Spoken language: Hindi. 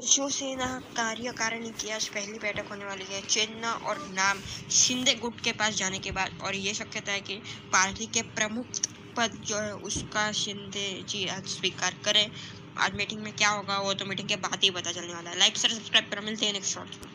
शिवसेना कार्यकारिणी की आज पहली बैठक होने वाली है। चेन्ना और नाम शिंदे गुट के पास जाने के बाद और ये शक्यता है कि पार्टी के प्रमुख पद जो है उसका शिंदे जी आज स्वीकार करें। आज मीटिंग में क्या होगा वो तो मीटिंग के बाद ही पता चलने वाला है। लाइक सर सब्सक्राइब कर मिलते हैं नेक्स्ट शॉर्ट